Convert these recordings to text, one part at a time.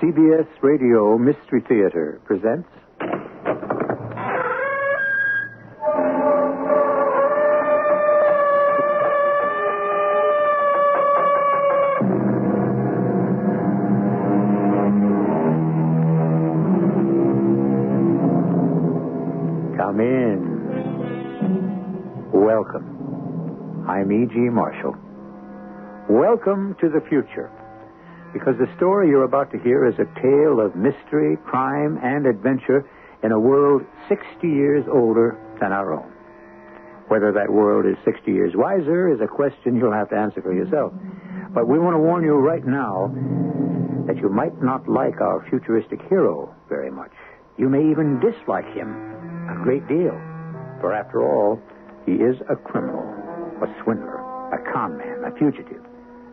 CBS Radio Mystery Theater presents. Come in. Welcome. I'm E.G. Marshall. Welcome to the future because the story you're about to hear is a tale of mystery, crime, and adventure in a world 60 years older than our own. Whether that world is 60 years wiser is a question you'll have to answer for yourself. But we want to warn you right now that you might not like our futuristic hero very much. You may even dislike him a great deal. For after all, he is a criminal, a swindler, a con man, a fugitive,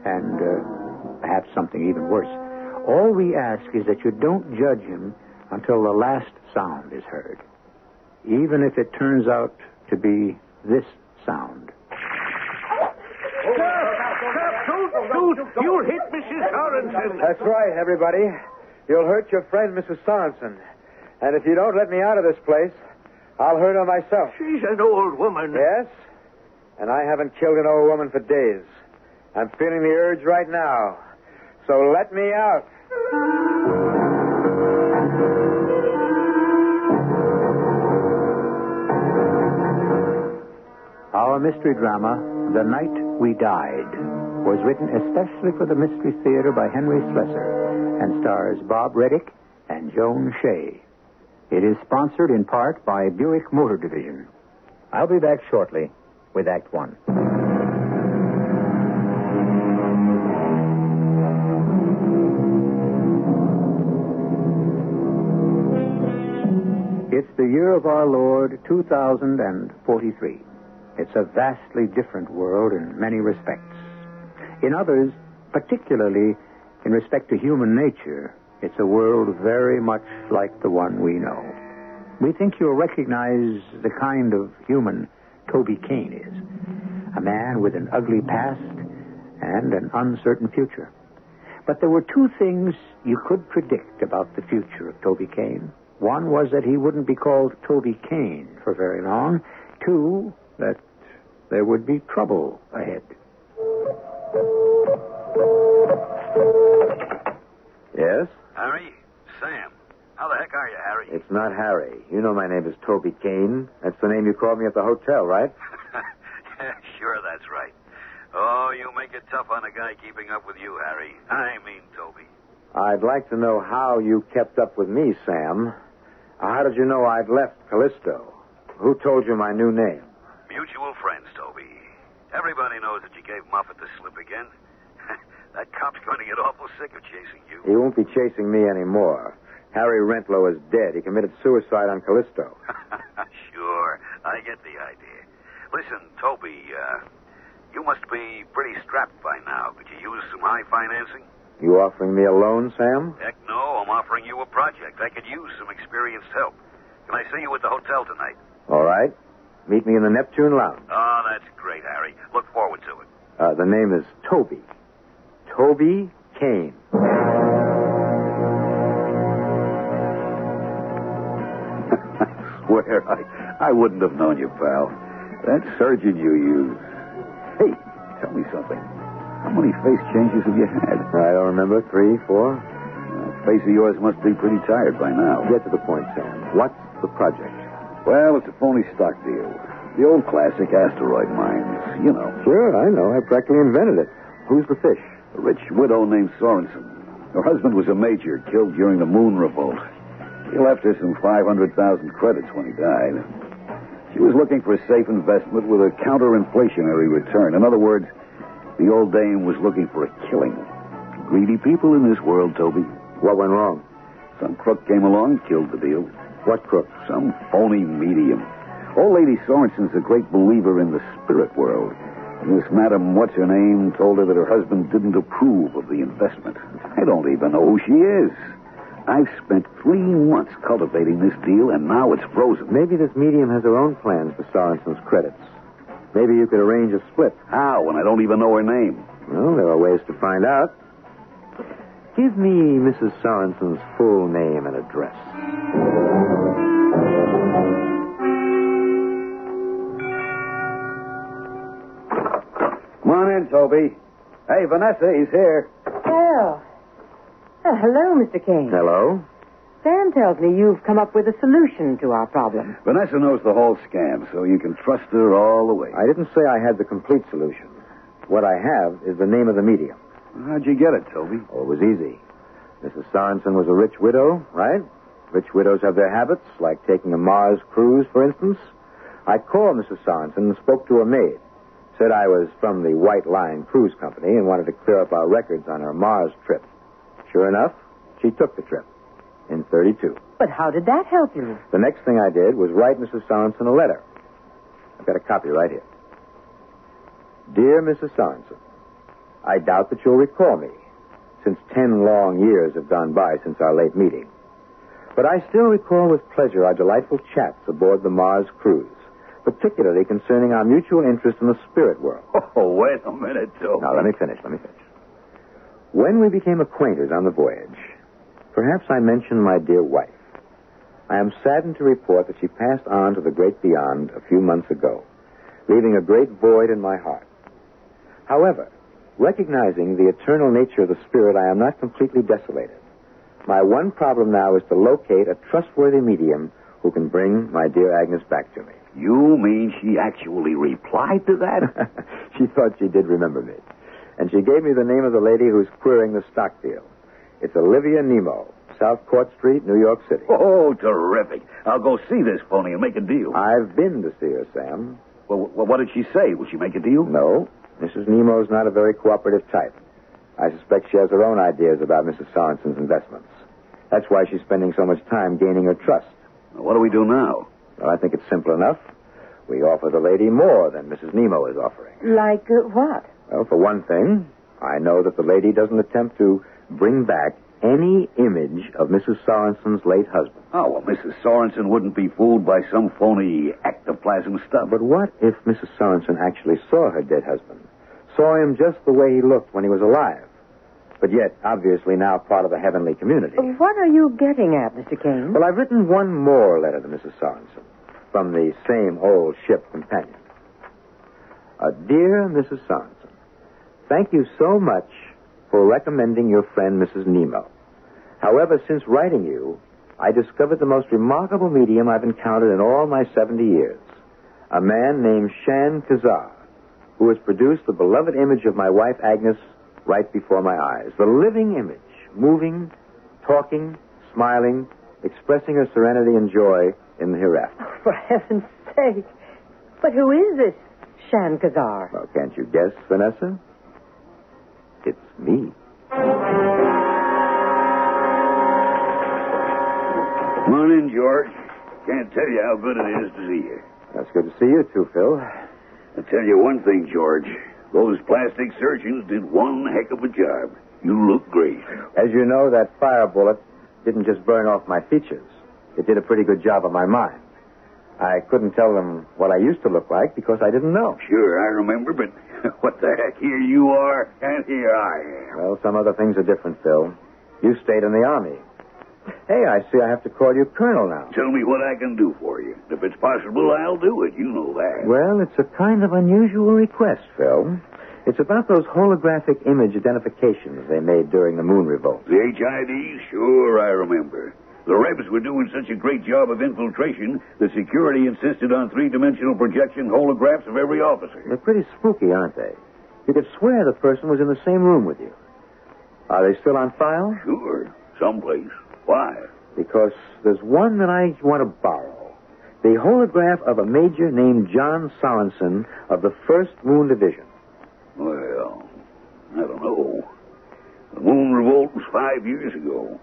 and uh, perhaps something even worse. All we ask is that you don't judge him until the last sound is heard, even if it turns out to be this sound. You'll hit Mrs. Sorensen. That's right, everybody. You'll hurt your friend, Mrs. Sorensen. And if you don't let me out of this place, I'll hurt her myself. She's an old woman. Yes? And I haven't killed an old woman for days. I'm feeling the urge right now. So let me out. Our mystery drama, The Night We Died, was written especially for the Mystery Theater by Henry Slesar and stars Bob Readick and Joan Shay. It is sponsored in part by Buick Motor Division. I'll be back shortly with Act One. Year of our Lord 2043. It's a vastly different world in many respects. In others, particularly in respect to human nature, it's a world very much like the one we know. We think you'll recognize the kind of human Toby Kane is a man with an ugly past and an uncertain future. But there were two things you could predict about the future of Toby Kane. One was that he wouldn't be called Toby Kane for very long. Two, that there would be trouble ahead. Yes? Harry? Sam. How the heck are you, Harry? It's not Harry. You know my name is Toby Kane. That's the name you called me at the hotel, right? yeah, sure, that's right. Oh, you make it tough on a guy keeping up with you, Harry. I mean, Toby. I'd like to know how you kept up with me, Sam. How did you know I'd left Callisto? Who told you my new name? Mutual friends, Toby. Everybody knows that you gave Moffat the slip again. that cop's going to get awful sick of chasing you. He won't be chasing me anymore. Harry Rentlow is dead. He committed suicide on Callisto. sure, I get the idea. Listen, Toby, uh, you must be pretty strapped by now. Could you use some high financing? You offering me a loan, Sam? Heck no, I'm offering you a project. I could use some experienced help. Can I see you at the hotel tonight? All right. Meet me in the Neptune Lounge. Oh, that's great, Harry. Look forward to it. Uh, the name is Toby. Toby Kane. I swear, I, I wouldn't have known you, pal. That surgeon you used. Hey, tell me something. How many face changes have you had? I don't remember. Three, four? Uh, face of yours must be pretty tired by now. Get to the point, Sam. What's the project? Well, it's a phony stock deal. The old classic asteroid mines, you know. Sure, I know. I practically invented it. Who's the fish? A rich widow named Sorensen. Her husband was a major, killed during the moon revolt. He left her some 500,000 credits when he died. She was looking for a safe investment with a counter-inflationary return. In other words, the old dame was looking for a killing. Greedy people in this world, Toby. What went wrong? Some crook came along, killed the deal. What crook? Some phony medium. Old Lady Sorensen's a great believer in the spirit world. And this Madam What's Her Name told her that her husband didn't approve of the investment. I don't even know who she is. I've spent three months cultivating this deal, and now it's frozen. Maybe this medium has her own plans for Sorensen's credits. Maybe you could arrange a split. How, when I don't even know her name? Well, there are ways to find out. Give me Mrs. Sorensen's full name and address. Come on in, Toby. Hey, Vanessa, he's here. Well, uh, hello, Mr. Kane. Hello? Sam tells me you've come up with a solution to our problem. Vanessa knows the whole scam, so you can trust her all the way. I didn't say I had the complete solution. What I have is the name of the medium. How'd you get it, Toby? Oh, it was easy. Mrs. Sorensen was a rich widow, right? Rich widows have their habits, like taking a Mars cruise, for instance. I called Mrs. Sorensen and spoke to her maid. Said I was from the White Line Cruise Company and wanted to clear up our records on her Mars trip. Sure enough, she took the trip in 32. But how did that help you? The next thing I did was write Mrs. Sorensen a letter. I've got a copy right here. Dear Mrs. Sorensen, I doubt that you'll recall me, since ten long years have gone by since our late meeting. But I still recall with pleasure our delightful chats aboard the Mars cruise, particularly concerning our mutual interest in the spirit world. Oh, wait a minute, Toby. Now, let me finish, let me finish. When we became acquainted on the voyage, perhaps I mention my dear wife. I am saddened to report that she passed on to the great beyond a few months ago, leaving a great void in my heart. However, recognizing the eternal nature of the spirit, I am not completely desolated. My one problem now is to locate a trustworthy medium who can bring my dear Agnes back to me. You mean she actually replied to that? she thought she did remember me. And she gave me the name of the lady who's querying the stock deal. It's Olivia Nemo, South Court Street, New York City. Oh, terrific. I'll go see this phony and make a deal. I've been to see her, Sam. Well, well what did she say? Will she make a deal? No. Mrs. Nemo's not a very cooperative type. I suspect she has her own ideas about Mrs. Sorensen's investments. That's why she's spending so much time gaining her trust. Well, what do we do now? Well, I think it's simple enough. We offer the lady more than Mrs. Nemo is offering. Like uh, what? Well, for one thing, I know that the lady doesn't attempt to bring back any image of Mrs. Sorensen's late husband. Oh, well, Mrs. Sorensen wouldn't be fooled by some phony ectoplasm stuff. But what if Mrs. Sorensen actually saw her dead husband? Saw him just the way he looked when he was alive? But yet, obviously now part of the heavenly community. What are you getting at, Mr. Kane? Well, I've written one more letter to Mrs. Sorensen from the same old ship companion. Uh, dear Mrs. Sorensen, thank you so much for recommending your friend Mrs. Nemo. However, since writing you, I discovered the most remarkable medium I've encountered in all my 70 years. A man named Shan Kazar, who has produced the beloved image of my wife Agnes right before my eyes. The living image, moving, talking, smiling, expressing her serenity and joy in the hereafter. Oh, for heaven's sake. But who is this Shan Kazar? Well, can't you guess, Vanessa? Me. Come on in, George. Can't tell you how good it is to see you. That's good to see you too, Phil. I'll tell you one thing, George. Those plastic surgeons did one heck of a job. You look great. As you know, that fire bullet didn't just burn off my features. It did a pretty good job of my mind. I couldn't tell them what I used to look like because I didn't know. Sure, I remember, but what the heck? Here you are, and here I am. Well, some other things are different, Phil. You stayed in the Army. Hey, I see I have to call you Colonel now. Tell me what I can do for you. If it's possible, I'll do it. You know that. Well, it's a kind of unusual request, Phil. It's about those holographic image identifications they made during the moon revolt. The HIDs? Sure, I remember. The Rebs were doing such a great job of infiltration the security insisted on three dimensional projection holographs of every officer. They're pretty spooky, aren't they? You could swear the person was in the same room with you. Are they still on file? Sure, someplace. Why? Because there's one that I want to borrow. The holograph of a major named John Sorensen of the 1st Moon Division. Well, I don't know. The moon revolt was five years ago.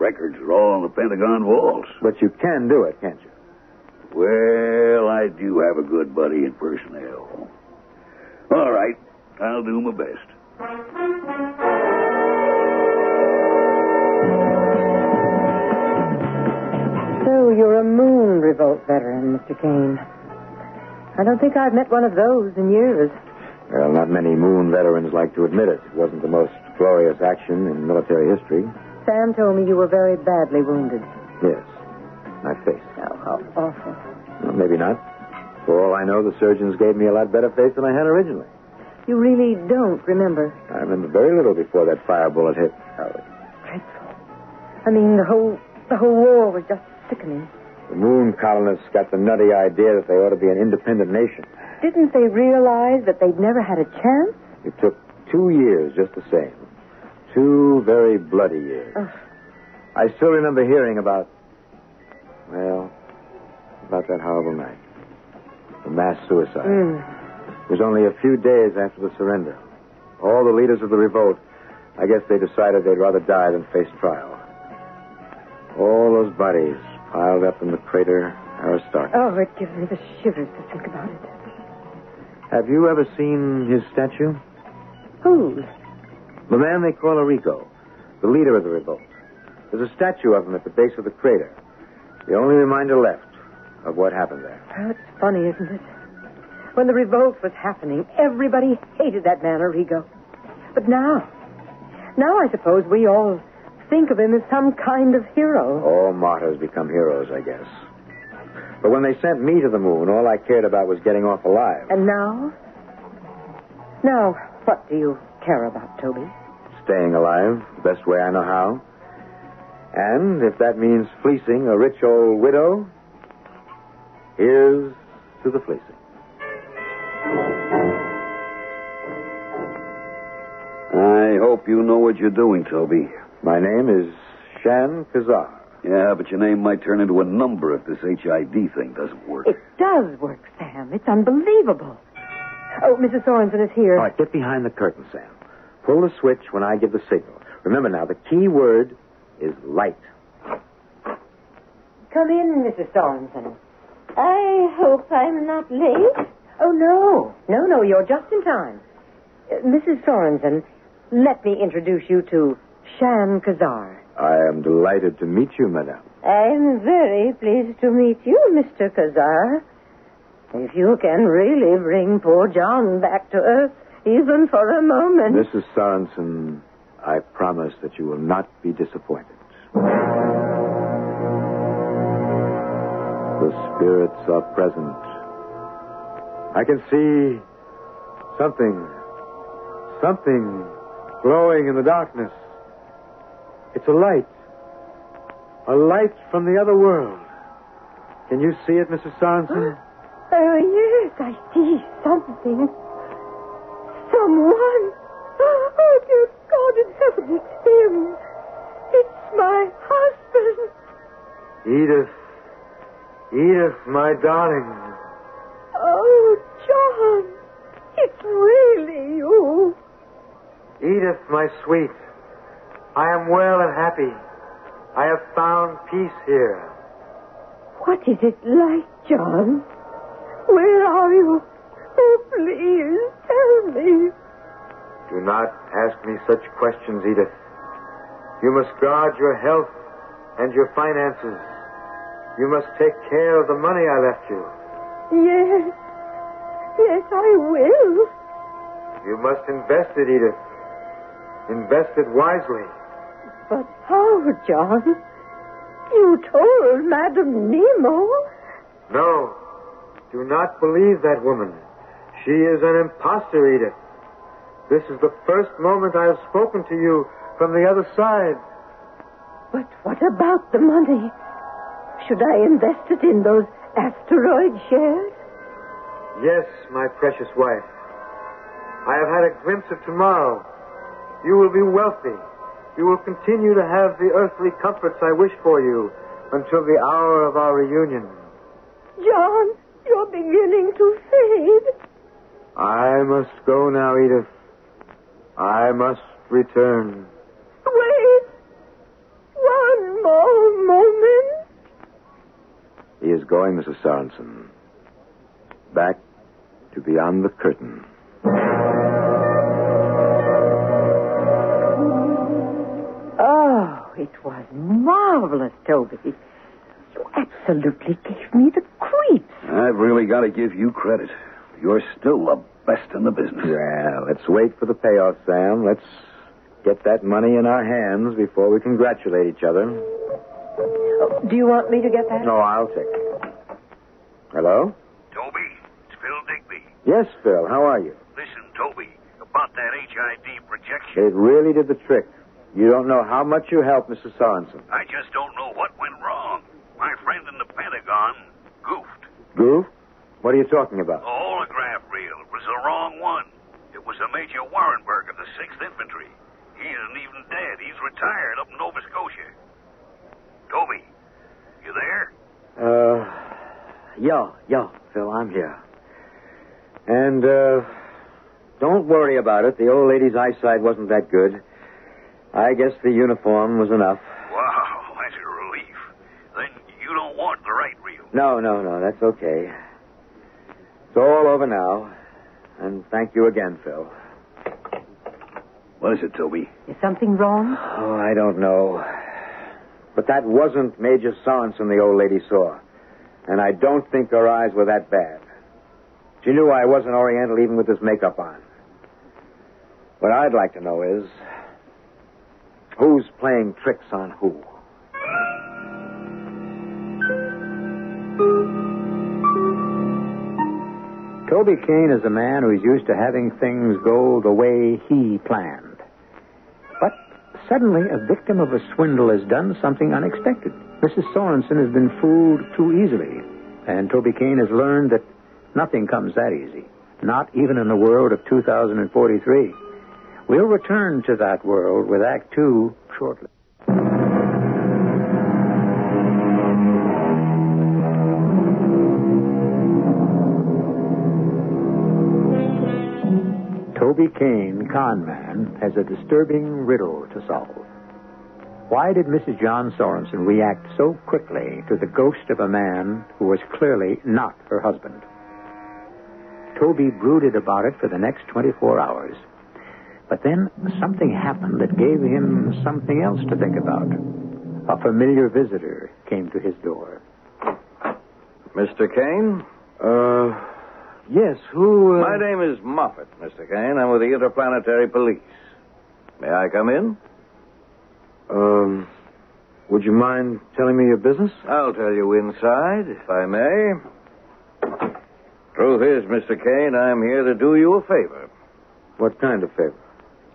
Records are all in the Pentagon vaults. But you can do it, can't you? Well, I do have a good buddy in personnel. All right, I'll do my best. So you're a moon revolt veteran, Mr. Kane. I don't think I've met one of those in years. Well, not many moon veterans like to admit it. It wasn't the most glorious action in military history. Sam told me you were very badly wounded. Yes. My face. Oh, how awful. Well, maybe not. For all I know, the surgeons gave me a lot better face than I had originally. You really don't remember. I remember very little before that fire bullet hit. Oh, Dreadful. I mean, the whole the whole war was just sickening. The moon colonists got the nutty idea that they ought to be an independent nation. Didn't they realize that they'd never had a chance? It took two years just the same. Two very bloody years. I still remember hearing about, well, about that horrible night. The mass suicide. Mm. It was only a few days after the surrender. All the leaders of the revolt, I guess they decided they'd rather die than face trial. All those bodies piled up in the crater Aristarchus. Oh, it gives me the shivers to think about it. Have you ever seen his statue? Whose? The man they call Arrigo, the leader of the revolt. There's a statue of him at the base of the crater. The only reminder left of what happened there. Oh, it's funny, isn't it? When the revolt was happening, everybody hated that man, Arrigo. But now, now I suppose we all think of him as some kind of hero. All martyrs become heroes, I guess. But when they sent me to the moon, all I cared about was getting off alive. And now? Now, what do you care about, Toby? Staying alive, the best way I know how. And if that means fleecing a rich old widow, here's to the fleecing. I hope you know what you're doing, Toby. My name is Shan Kazar. Yeah, but your name might turn into a number if this HID thing doesn't work. It does work, Sam. It's unbelievable. Oh, Mrs. Sorensen is here. All right, get behind the curtain, Sam. Pull the switch when I give the signal. Remember now, the key word is light. Come in, Mrs. Sorensen. I hope I'm not late. Oh, no. No, no, you're just in time. Uh, Mrs. Sorensen, let me introduce you to Shan Kazar. I am delighted to meet you, madame. I'm very pleased to meet you, Mr. Kazar. If you can really bring poor John back to earth, even for a moment. Mrs. Sorensen, I promise that you will not be disappointed. The spirits are present. I can see something, something glowing in the darkness. It's a light. A light from the other world. Can you see it, Mrs. Sorensen? Oh, yes, I see something. Someone. Oh, dear God in heaven, it's him. It's my husband. Edith. Edith, my darling. Oh, John. It's really you. Edith, my sweet. I am well and happy. I have found peace here. What is it like, John? Where are you? Oh, please, Do not ask me such questions, Edith. You must guard your health and your finances. You must take care of the money I left you. Yes. Yes, I will. You must invest it, Edith. Invest it wisely. But how, John? You told Madame Nemo. No. Do not believe that woman. She is an impostor, Edith. This is the first moment I have spoken to you from the other side. But what about the money? Should I invest it in those asteroid shares? Yes, my precious wife. I have had a glimpse of tomorrow. You will be wealthy. You will continue to have the earthly comforts I wish for you until the hour of our reunion. John, you're beginning to fade. I must go now, Edith. I must return. Wait. One more moment. He is going, Mrs. Sorensen. Back to beyond the curtain. Oh, it was marvelous, Toby. You absolutely gave me the creeps. I've really got to give you credit. You're still the best in the business. Yeah, let's wait for the payoff, Sam. Let's get that money in our hands before we congratulate each other. Oh, do you want me to get that? No, I'll take it. Hello? Toby, it's Phil Digby. Yes, Phil. How are you? Listen, Toby, about that HID projection. It really did the trick. You don't know how much you helped Mrs. Sorensen. I just don't know what went wrong. My friend in the Pentagon goofed. Goof? What are you talking about? The holograph reel was the wrong one. It was a Major Warrenberg of the 6th Infantry. He isn't even dead. He's retired up in Nova Scotia. Toby, you there? Uh, yeah, yeah, Phil, I'm here. And, uh, don't worry about it. The old lady's eyesight wasn't that good. I guess the uniform was enough. Wow, that's a relief. Then you don't want the right reel. No, no, no, that's okay. It's all over now. And thank you again, Phil. What is it, Toby? Is something wrong? Oh, I don't know. But that wasn't Major Sorensen the old lady saw. And I don't think her eyes were that bad. She knew I wasn't Oriental even with this makeup on. What I'd like to know is who's playing tricks on who? Toby Kane is a man who's used to having things go the way he planned. Suddenly, a victim of a swindle has done something unexpected. Mrs. Sorensen has been fooled too easily, and Toby Kane has learned that nothing comes that easy, not even in the world of 2043. We'll return to that world with Act Two shortly. Toby Kane, con man, has a disturbing riddle to solve. Why did Mrs. John Sorensen react so quickly to the ghost of a man who was clearly not her husband? Toby brooded about it for the next 24 hours. But then something happened that gave him something else to think about. A familiar visitor came to his door. Mr. Kane? Uh, yes, who. Uh... My name is Moffat, Mr. Kane. I'm with the Interplanetary Police. May I come in? Um, would you mind telling me your business? I'll tell you inside, if I may. Truth is, Mr. Kane, I'm here to do you a favor. What kind of favor?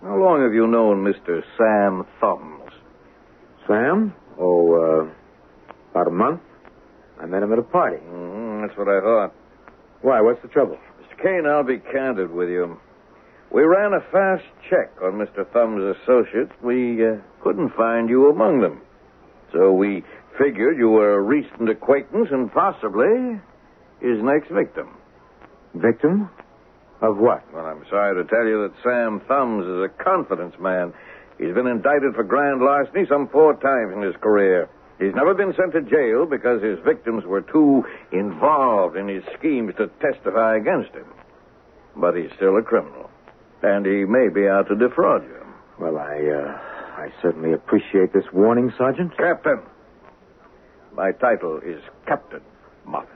How long have you known Mr. Sam Thumbs? Sam? Oh, uh, about a month. I met him at a party. Mm-hmm, that's what I thought. Why? What's the trouble? Mr. Kane, I'll be candid with you. We ran a fast check on Mr. Thumbs' associates. We uh, couldn't find you among them. So we figured you were a recent acquaintance and possibly his next victim. Victim? Of what? Well, I'm sorry to tell you that Sam Thumbs is a confidence man. He's been indicted for grand larceny some four times in his career. He's never been sent to jail because his victims were too involved in his schemes to testify against him. But he's still a criminal. And he may be out to defraud you. Well, I, uh, I certainly appreciate this warning, Sergeant. Captain. My title is Captain Moffat.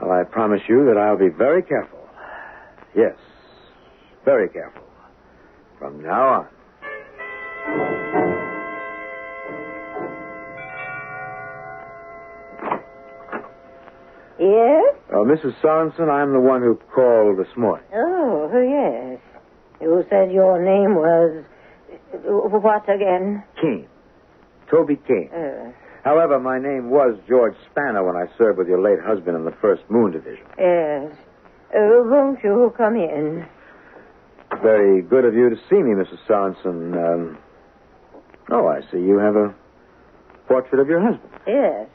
Well, I promise you that I'll be very careful. Yes, very careful. From now on. Yes? Uh, Mrs. Sorensen, I'm the one who called this morning. Oh, yes. You said your name was. What again? Kane. Toby Kane. Uh, However, my name was George Spanner when I served with your late husband in the 1st Moon Division. yes. Uh, won't you come in? Very good of you to see me, Mrs. Sorensen. Um, oh, I see you have a portrait of your husband. Yes.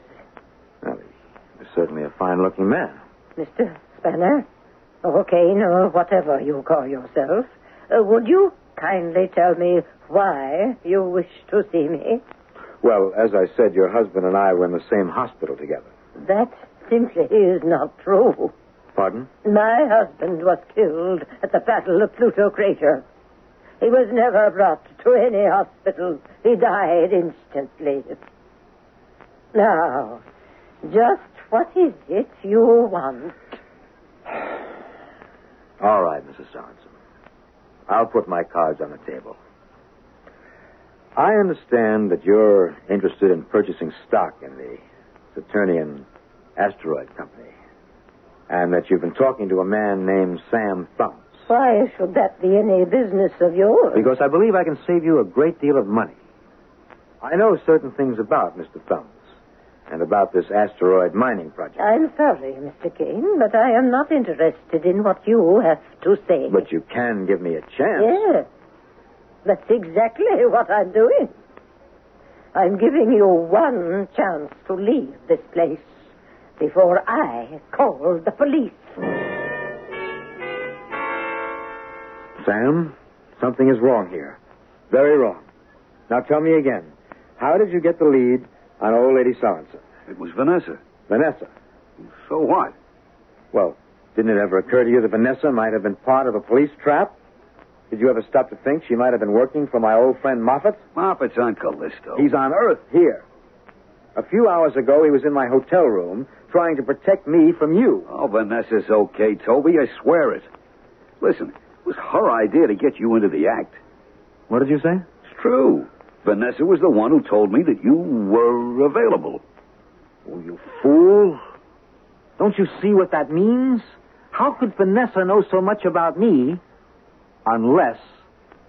Certainly a fine-looking man. Mr. Spanner? Or Kane, or whatever you call yourself. Uh, would you kindly tell me why you wish to see me? Well, as I said, your husband and I were in the same hospital together. That simply is not true. Pardon? My husband was killed at the Battle of Pluto Crater. He was never brought to any hospital. He died instantly. Now, just what is it you want? All right, Mrs. Sorensen. I'll put my cards on the table. I understand that you're interested in purchasing stock in the Saturnian Asteroid Company, and that you've been talking to a man named Sam Thumbs. Why should that be any business of yours? Because I believe I can save you a great deal of money. I know certain things about Mr. Thumbs and about this asteroid mining project. I'm sorry, Mr. Kane, but I am not interested in what you have to say. But you can give me a chance. Yes. That's exactly what I'm doing. I'm giving you one chance to leave this place before I call the police. Sam, something is wrong here. Very wrong. Now tell me again. How did you get the lead on old lady Sorensen? It was Vanessa. Vanessa. So what? Well, didn't it ever occur to you that Vanessa might have been part of a police trap? Did you ever stop to think she might have been working for my old friend Moffat? Moffat's on Callisto. He's on Earth here. A few hours ago, he was in my hotel room trying to protect me from you. Oh, Vanessa's okay, Toby. I swear it. Listen, it was her idea to get you into the act. What did you say? It's true. Vanessa was the one who told me that you were available. Oh, you fool. Don't you see what that means? How could Vanessa know so much about me unless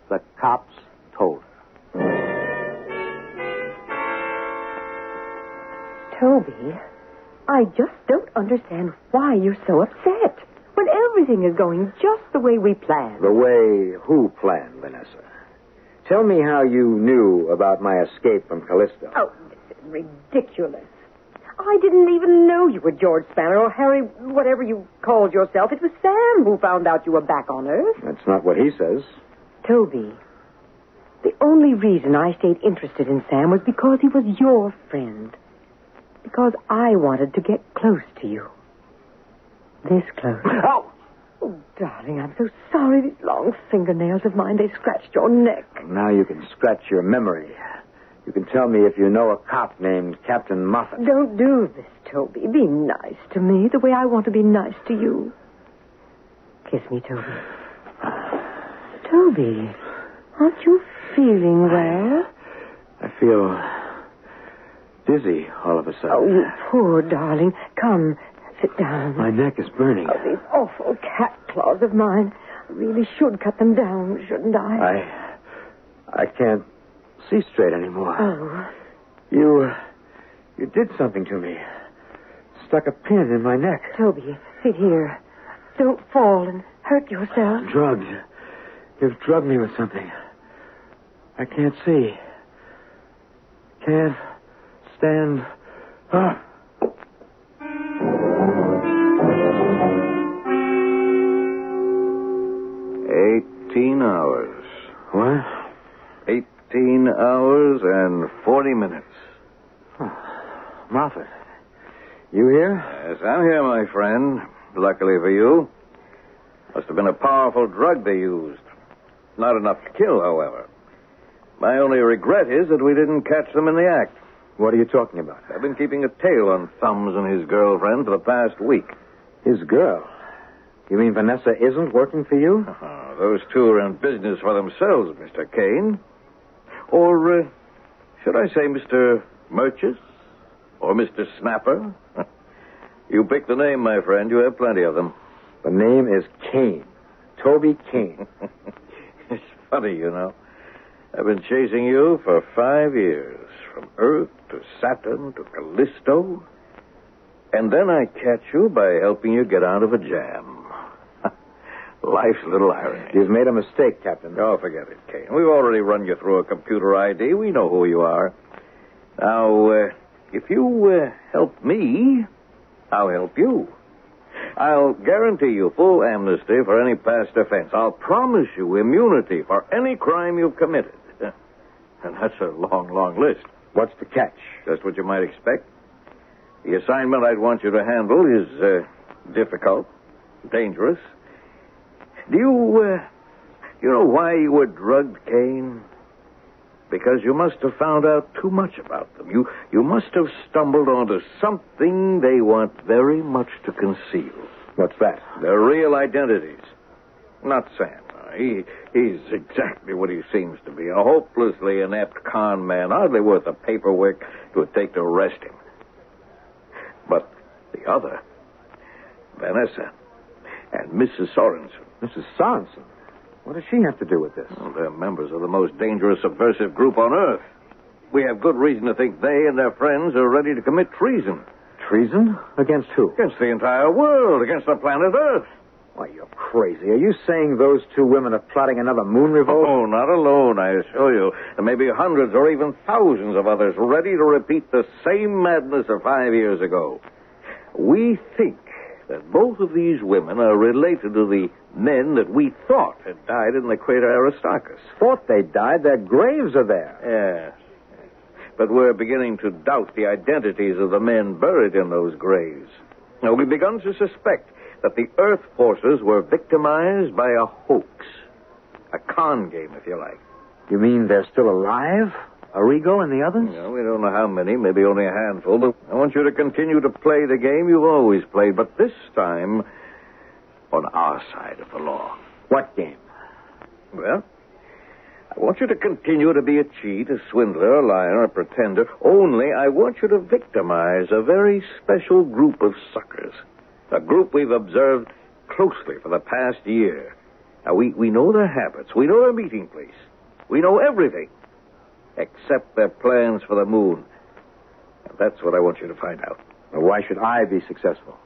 the cops told her? Toby, I just don't understand why you're so upset when everything is going just the way we planned. The way who planned, Vanessa? Tell me how you knew about my escape from Callisto. Oh, this is ridiculous. I didn't even know you were George Spanner or Harry, whatever you called yourself. It was Sam who found out you were back on Earth. That's not what he says. Toby, the only reason I stayed interested in Sam was because he was your friend. Because I wanted to get close to you. This close. Oh! Oh, darling, I'm so sorry. These long fingernails of mine, they scratched your neck. Now you can scratch your memory. You can tell me if you know a cop named Captain Moffat. Don't do this, Toby. Be nice to me the way I want to be nice to you. Kiss me, Toby. Toby, aren't you feeling well? I feel dizzy all of a sudden. Oh, you poor darling. Come, sit down. My neck is burning. Oh, these awful cat claws of mine. I really should cut them down, shouldn't I? I. I can't see straight anymore. Oh. You. You did something to me. Stuck a pin in my neck. Toby, sit here. Don't fall and hurt yourself. Drugged. You've drugged me with something. I can't see. Can't stand up. 40 minutes. Huh. Moffat, you here? Yes, I'm here, my friend. Luckily for you. Must have been a powerful drug they used. Not enough to kill, however. My only regret is that we didn't catch them in the act. What are you talking about? I've been keeping a tail on Thumbs and his girlfriend for the past week. His girl? You mean Vanessa isn't working for you? Uh-huh. Those two are in business for themselves, Mr. Kane. Or uh, should I say Mr. Murchis? Or Mr. Snapper? you pick the name, my friend. You have plenty of them. The name is Kane. Toby Kane. It's funny, you know. I've been chasing you for five years, from Earth to Saturn to Callisto. And then I catch you by helping you get out of a jam. Life's a little irony. You've made a mistake, Captain. Oh, forget it, Kane. We've already run you through a computer ID. We know who you are. Now, uh, if you uh, help me, I'll help you. I'll guarantee you full amnesty for any past offense. I'll promise you immunity for any crime you've committed. And that's a long, long list. What's the catch? Just what you might expect. The assignment I'd want you to handle is uh, difficult, dangerous. Do you, uh, you know why you were drugged, Kane? Because you must have found out too much about them. You, you must have stumbled onto something they want very much to conceal. What's that? Their real identities. Not Sam. He, he's exactly what he seems to be a hopelessly inept con man, hardly worth the paperwork it would take to arrest him. But the other, Vanessa, and Mrs. Sorensen. Mrs. Sorensen? What does she have to do with this? Well, they're members of the most dangerous subversive group on Earth. We have good reason to think they and their friends are ready to commit treason. Treason? Against who? Against the entire world, against the planet Earth. Why, you're crazy. Are you saying those two women are plotting another moon revolt? Oh, not alone, I assure you. There may be hundreds or even thousands of others ready to repeat the same madness of five years ago. We think that both of these women are related to the men that we thought had died in the crater Aristarchus. Thought they died? Their graves are there. Yes. But we're beginning to doubt the identities of the men buried in those graves. Now, we've begun to suspect that the Earth forces were victimized by a hoax. A con game, if you like. You mean they're still alive? Arrigo and the others? No, we don't know how many, maybe only a handful, but I want you to continue to play the game you've always played, but this time on our side of the law. What game? Well, I want you to continue to be a cheat, a swindler, a liar, a pretender, only I want you to victimize a very special group of suckers. A group we've observed closely for the past year. Now, we, we know their habits. We know their meeting place. We know everything except their plans for the moon. And that's what I want you to find out. Well, why should I be successful?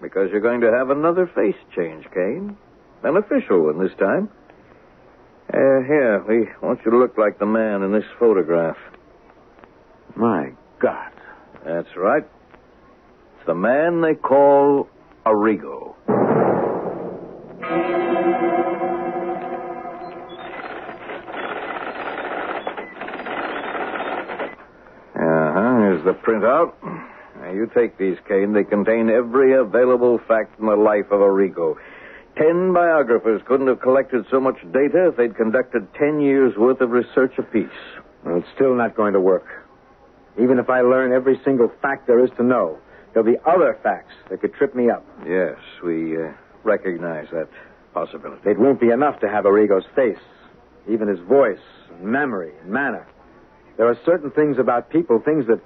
Because you're going to have another face change, Kane. An official one this time. Uh, here, we want you to look like the man in this photograph. My God. That's right. It's the man they call Arrigo. Printout. Now, you take these, Kane. They contain every available fact in the life of Arrigo. Ten biographers couldn't have collected so much data if they'd conducted ten years' worth of research apiece. Well, it's still not going to work. Even if I learn every single fact there is to know, there'll be other facts that could trip me up. Yes, we uh, recognize that possibility. It won't be enough to have Arrigo's face, even his voice, and memory, and manner. There are certain things about people, things that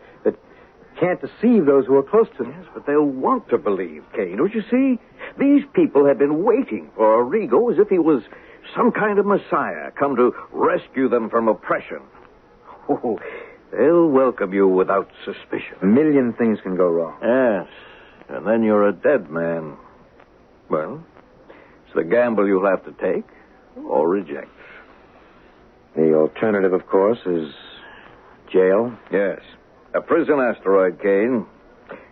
can't deceive those who are close to them. Yes, but they'll want to believe, Kane. Don't you see? These people have been waiting for Arrigo as if he was some kind of messiah come to rescue them from oppression. Oh, they'll welcome you without suspicion. A million things can go wrong. Yes, and then you're a dead man. Well, it's the gamble you'll have to take or reject. The alternative, of course, is jail. Yes. A prison asteroid, Kane.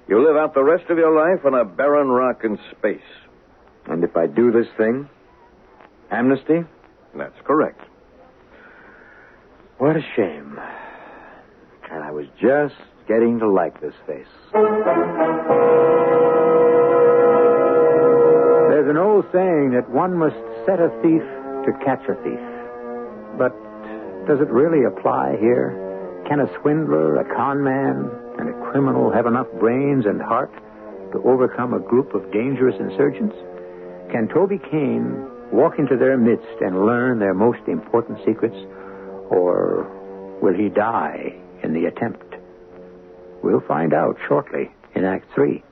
You live out the rest of your life on a barren rock in space. And if I do this thing, amnesty? That's correct. What a shame. And I was just getting to like this face. There's an old saying that one must set a thief to catch a thief. But does it really apply here? Can a swindler, a con man, and a criminal have enough brains and heart to overcome a group of dangerous insurgents? Can Toby Kane walk into their midst and learn their most important secrets? Or will he die in the attempt? We'll find out shortly in Act Three.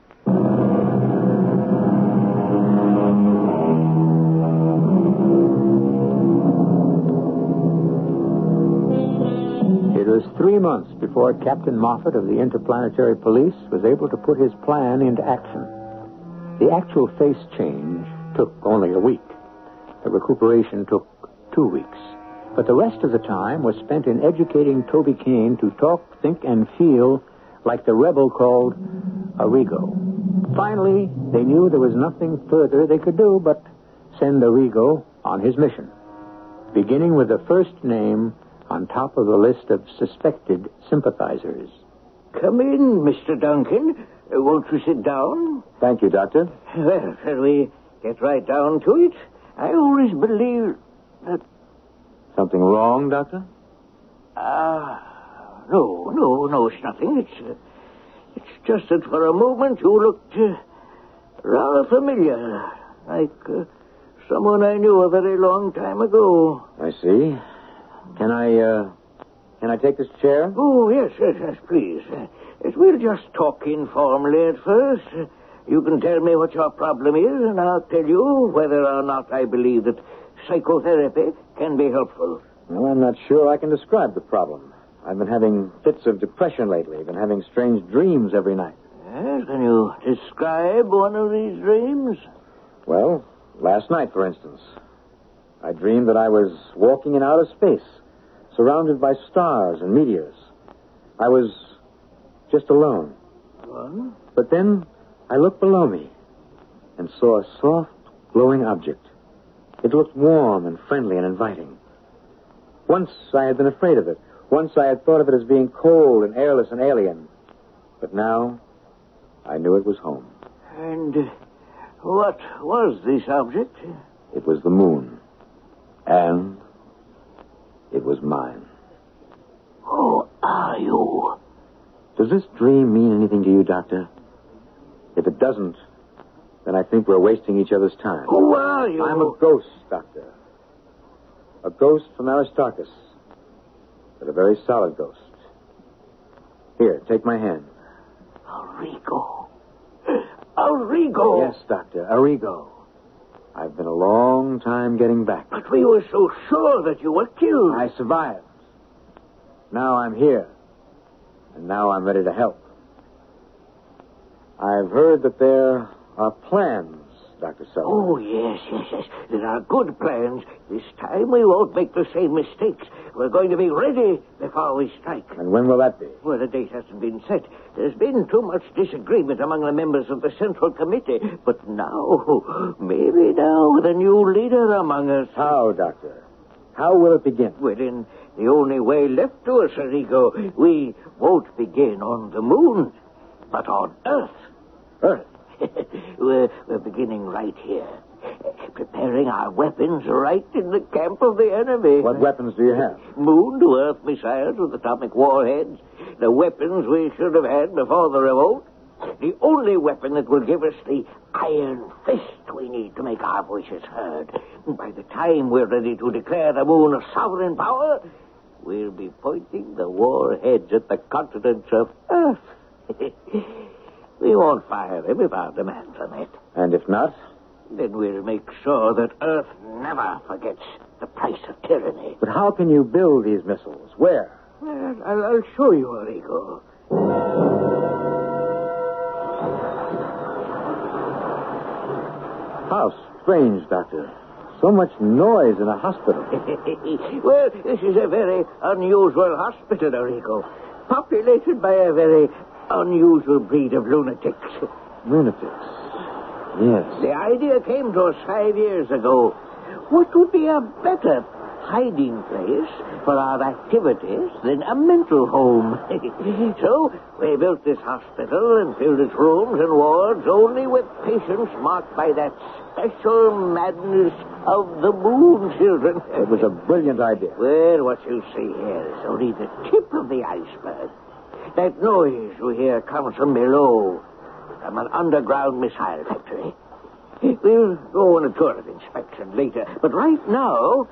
Months before Captain Moffat of the Interplanetary Police was able to put his plan into action. The actual face change took only a week. The recuperation took two weeks. But the rest of the time was spent in educating Toby Kane to talk, think, and feel like the rebel called Arrigo. Finally, they knew there was nothing further they could do but send Arrigo on his mission, beginning with the first name on top of the list of suspected sympathizers. Come in, Mr. Duncan. Uh, won't you sit down? Thank you, Doctor. Well, shall we get right down to it? I always believe that. Something wrong, Doctor? Ah, no, no, no, it's nothing. It's, uh, it's just that for a moment you looked uh, rather familiar, like uh, someone I knew a very long time ago. I see. Can I, uh, can I take this chair? Oh, yes, yes, yes, please. Uh, we'll just talk informally at first. You can tell me what your problem is, and I'll tell you whether or not I believe that psychotherapy can be helpful. Well, I'm not sure I can describe the problem. I've been having fits of depression lately. I've been having strange dreams every night. Yes, can you describe one of these dreams? Well, last night, for instance, I dreamed that I was walking in outer space, surrounded by stars and meteors. I was just alone. What? But then I looked below me and saw a soft, glowing object. It looked warm and friendly and inviting. Once I had been afraid of it. Once I had thought of it as being cold and airless and alien. But now I knew it was home. And uh, what was this object? It was the moon. And it was mine. Who are you? Does this dream mean anything to you, Doctor? If it doesn't, then I think we're wasting each other's time. Who are you? I'm a ghost, Doctor. A ghost from Aristarchus. But a very solid ghost. Here, take my hand. Arrigo. Arrigo. Yes, Doctor, Arrigo. I've been a long time getting back. But we were so sure that you were killed. I survived. Now I'm here. And now I'm ready to help. I've heard that there are plans, Dr. Sullivan. Oh, yes, yes, yes. There are good plans. This time we won't make the same mistakes. We're going to be ready before we strike. And when will that be? Well, the date hasn't been set. There's been too much disagreement among the members of the Central Committee. But now, maybe now, with a new leader among us. How, Doctor? How will it begin? Well, in the only way left to us, Arrigo, we won't begin on the moon, but on Earth. Earth? we're, we're beginning right here. Preparing our weapons right in the camp of the enemy. What weapons do you have? Moon to Earth missiles with atomic warheads. The weapons we should have had before the revolt. The only weapon that will give us the iron fist we need to make our voices heard. By the time we're ready to declare the moon a sovereign power, we'll be pointing the warheads at the continents of Earth. we won't fire them if our demands are met. And if not? Then we'll make sure that Earth never forgets the price of tyranny. But how can you build these missiles? Where? Well, I'll, I'll show you, Arrigo. How strange, Doctor. So much noise in a hospital. well, this is a very unusual hospital, Arrigo. Populated by a very unusual breed of lunatics. Lunatics. Yes. The idea came to us five years ago. What would be a better hiding place for our activities than a mental home? so we built this hospital and filled its rooms and wards only with patients marked by that special madness of the moon children. It was a brilliant idea. Well, what you see here is only the tip of the iceberg. That noise you hear comes from below, from an underground missile factory. We'll go on a tour of inspection later, but right now,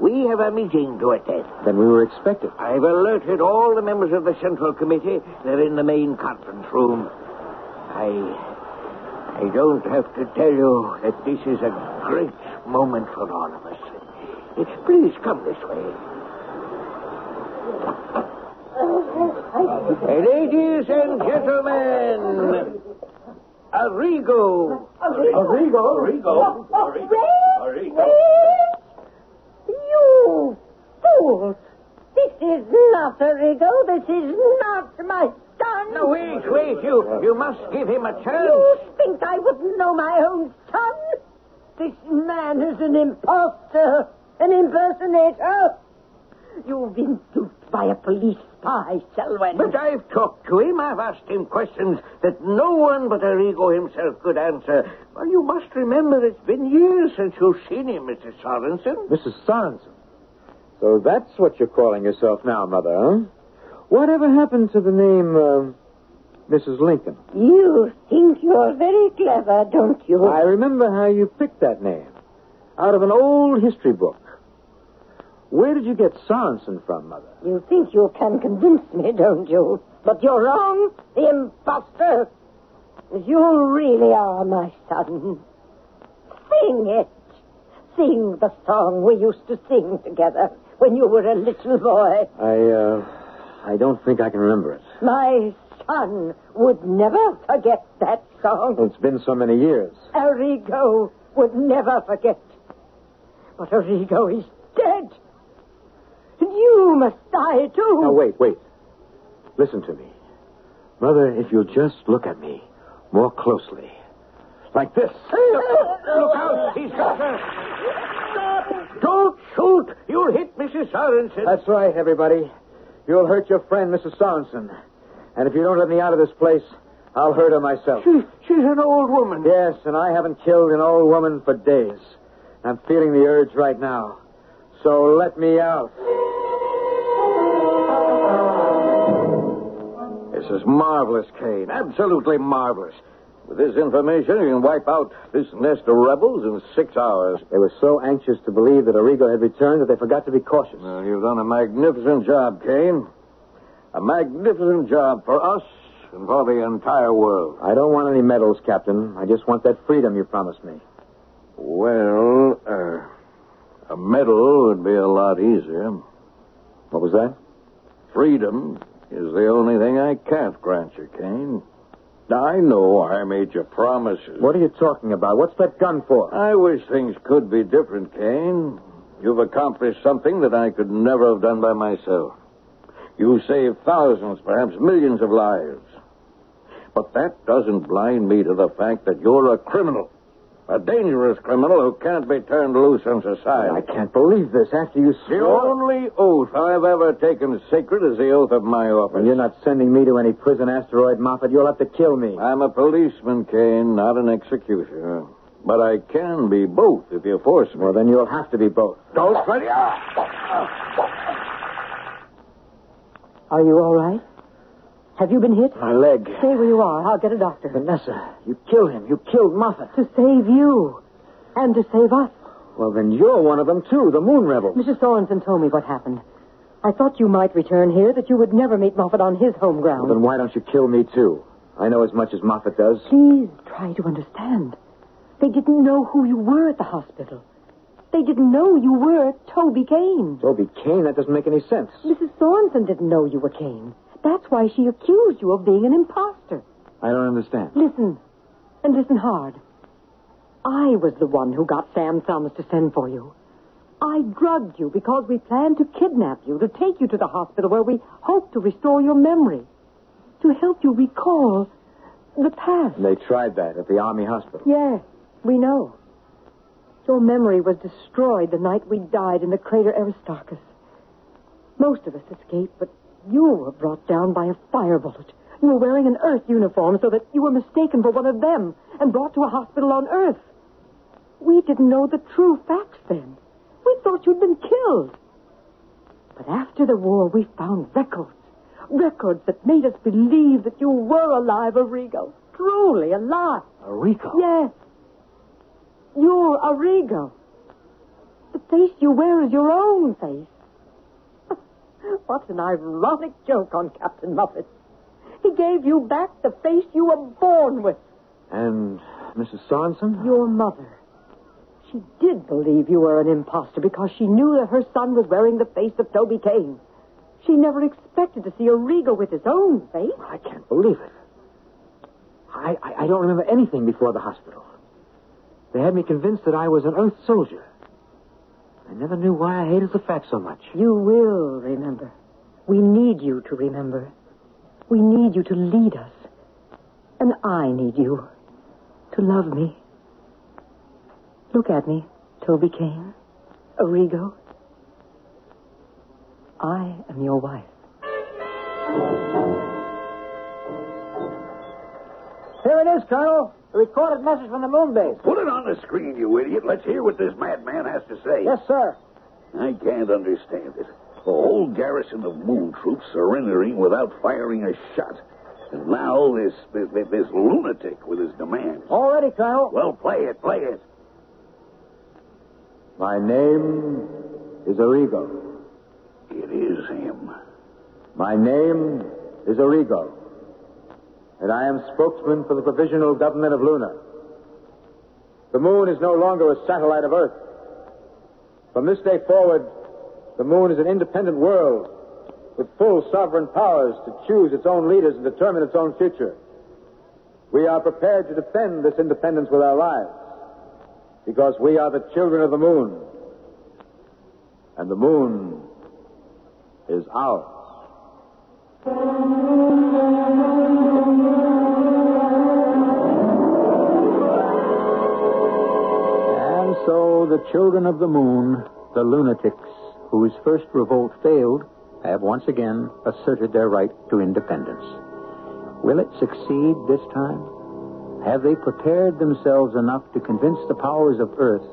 we have a meeting to attend. Then we were expected. I've alerted all the members of the Central Committee. They're in the main conference room. I. I don't have to tell you that this is a great moment for all of us. Please come this way. Ladies and gentlemen, Arrigo. Arrigo? Arrigo. Arrigo. You fools! This is not Arrigo. This is not my son. Now, wait, wait. You, you must give him a chance. You think I wouldn't know my own son? This man is an impostor, an impersonator. You've been duped by a police spy, Selwyn. But I've talked to him. I've asked him questions that no one but Arrigo himself could answer. Well, you must remember it's been years since you've seen him, Mrs. Sorensen. Mrs. Sorensen. So that's what you're calling yourself now, Mother, huh? Whatever happened to the name, uh, Mrs. Lincoln? You think you're very clever, don't you? I remember how you picked that name. Out of an old history book. Where did you get Sorensen from, Mother? You think you can convince me, don't you? But you're wrong, the impostor. You really are my son. Sing it. Sing the song we used to sing together when you were a little boy. I, uh, I don't think I can remember it. My son would never forget that song. It's been so many years. Arrigo would never forget. But Arrigo is dead. And you must die too. Now, wait, wait. Listen to me. Mother, if you'll just look at me more closely. Like this. Look out! He's got her. Stop! Don't shoot! You'll hit Mrs. Sorensen. That's right, everybody. You'll hurt your friend, Mrs. Sorensen. And if you don't let me out of this place, I'll hurt her myself. She, she's an old woman. Yes, and I haven't killed an old woman for days. I'm feeling the urge right now. So let me out. This is marvelous, Kane. Absolutely marvelous. With this information, you can wipe out this nest of rebels in six hours. They were so anxious to believe that Arrigo had returned that they forgot to be cautious. Well, you've done a magnificent job, Kane. A magnificent job for us and for the entire world. I don't want any medals, Captain. I just want that freedom you promised me. Well, uh, a medal would be a lot easier. What was that? Freedom is the only thing I can't grant you, Kane. I know I made you promises. What are you talking about? What's that gun for? I wish things could be different, Kane. You've accomplished something that I could never have done by myself. You saved thousands, perhaps millions of lives. But that doesn't blind me to the fact that you're a criminal. A dangerous criminal who can't be turned loose on society. I can't believe this. After you The swore... only oath I've ever taken sacred is the oath of my office. Well, you're not sending me to any prison asteroid, Moffat. You'll have to kill me. I'm a policeman, Kane, not an executioner. But I can be both if you force me. Well, then you'll have to be both. Don't let Are you all right? Have you been hit? My leg. Stay where you are. I'll get a doctor. Vanessa, you killed him. You killed Moffat. To save you. And to save us. Well, then you're one of them, too, the Moon Rebels. Mrs. Sorensen told me what happened. I thought you might return here, that you would never meet Moffat on his home ground. Well, then why don't you kill me, too? I know as much as Moffat does. Please try to understand. They didn't know who you were at the hospital. They didn't know you were Toby Kane. Toby Kane? That doesn't make any sense. Mrs. Sorensen didn't know you were Kane. That's why she accused you of being an impostor. I don't understand. Listen, and listen hard. I was the one who got Sam Thumbs to send for you. I drugged you because we planned to kidnap you, to take you to the hospital where we hoped to restore your memory, to help you recall the past. They tried that at the Army Hospital. Yes, we know. Your memory was destroyed the night we died in the crater Aristarchus. Most of us escaped, but you were brought down by a fire bullet. You were wearing an Earth uniform so that you were mistaken for one of them and brought to a hospital on Earth. We didn't know the true facts then. We thought you'd been killed. But after the war, we found records. Records that made us believe that you were alive, Arrigo. Truly alive. Arrigo? Yes. You're Arrigo. The face you wear is your own face. What an ironic joke on Captain Moffat. He gave you back the face you were born with. And Mrs. Sorensen? Your mother. She did believe you were an impostor because she knew that her son was wearing the face of Toby Kane. She never expected to see Arrigo with his own face. I can't believe it. I, I, I don't remember anything before the hospital. They had me convinced that I was an Earth soldier. I never knew why I hated the fact so much. You will remember. We need you to remember. We need you to lead us. And I need you to love me. Look at me, Toby Kane, Arrigo. I am your wife. Here it is, Colonel. A recorded message from the moon base. Put it on the screen, you idiot. Let's hear what this madman has to say. Yes, sir. I can't understand it. A whole garrison of moon troops surrendering without firing a shot. And now this, this, this lunatic with his demands. All ready, Colonel. Well, play it, play it. My name is Arrigo. It is him. My name is Arrigo. And I am spokesman for the provisional government of Luna. The moon is no longer a satellite of Earth. From this day forward, the moon is an independent world with full sovereign powers to choose its own leaders and determine its own future. We are prepared to defend this independence with our lives because we are the children of the moon. And the moon is ours. And so the children of the moon, the lunatics, whose first revolt failed, have once again asserted their right to independence. Will it succeed this time? Have they prepared themselves enough to convince the powers of Earth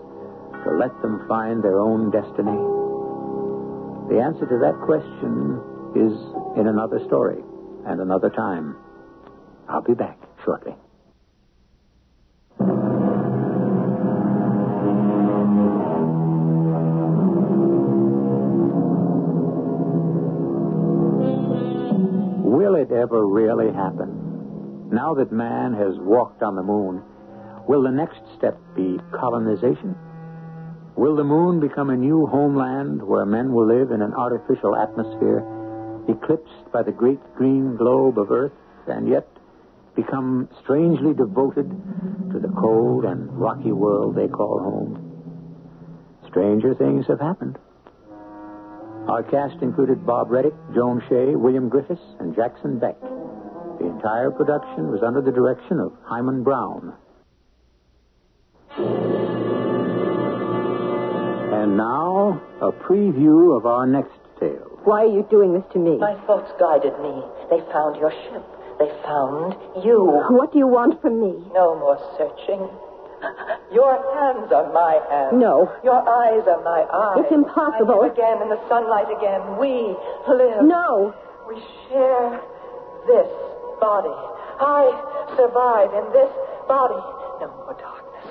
to let them find their own destiny? The answer to that question is in another story and another time. I'll be back shortly. Will it ever really happen? Now that man has walked on the moon, will the next step be colonization? Will the moon become a new homeland where men will live in an artificial atmosphere, eclipsed by the great green globe of Earth, and yet become strangely devoted to the cold and rocky world they call home? Stranger things have happened. Our cast included Bob Readick, Joan Shay, William Griffis, and Jackson Beck. The entire production was under the direction of Himan Brown. And now, a preview of our next tale. Why are you doing this to me? My thoughts guided me. They found your ship. They found you. What do you want from me? No more searching. Your hands are my hands. No. Your eyes are my eyes. It's impossible. Again in the sunlight again. We live. No. We share this body. I survive in this body. No more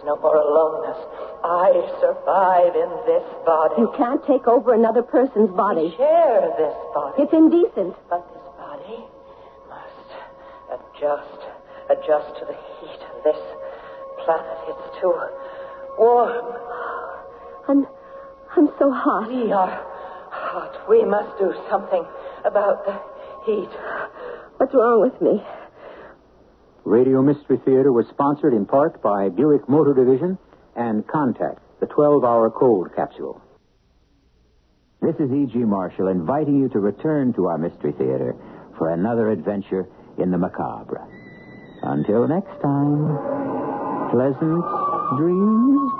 no more aloneness. I survive in this body. You can't take over another person's body. We share this body. It's indecent. But this body must adjust, adjust to the heat of this planet. It's too warm. I'm, I'm so hot. We are hot. We must do something about the heat. What's wrong with me? Radio Mystery Theater was sponsored in part by Buick Motor Division and Contac, the 12 hour cold capsule. This is E.G. Marshall inviting you to return to our Mystery Theater for another adventure in the macabre. Until next time, pleasant dreams.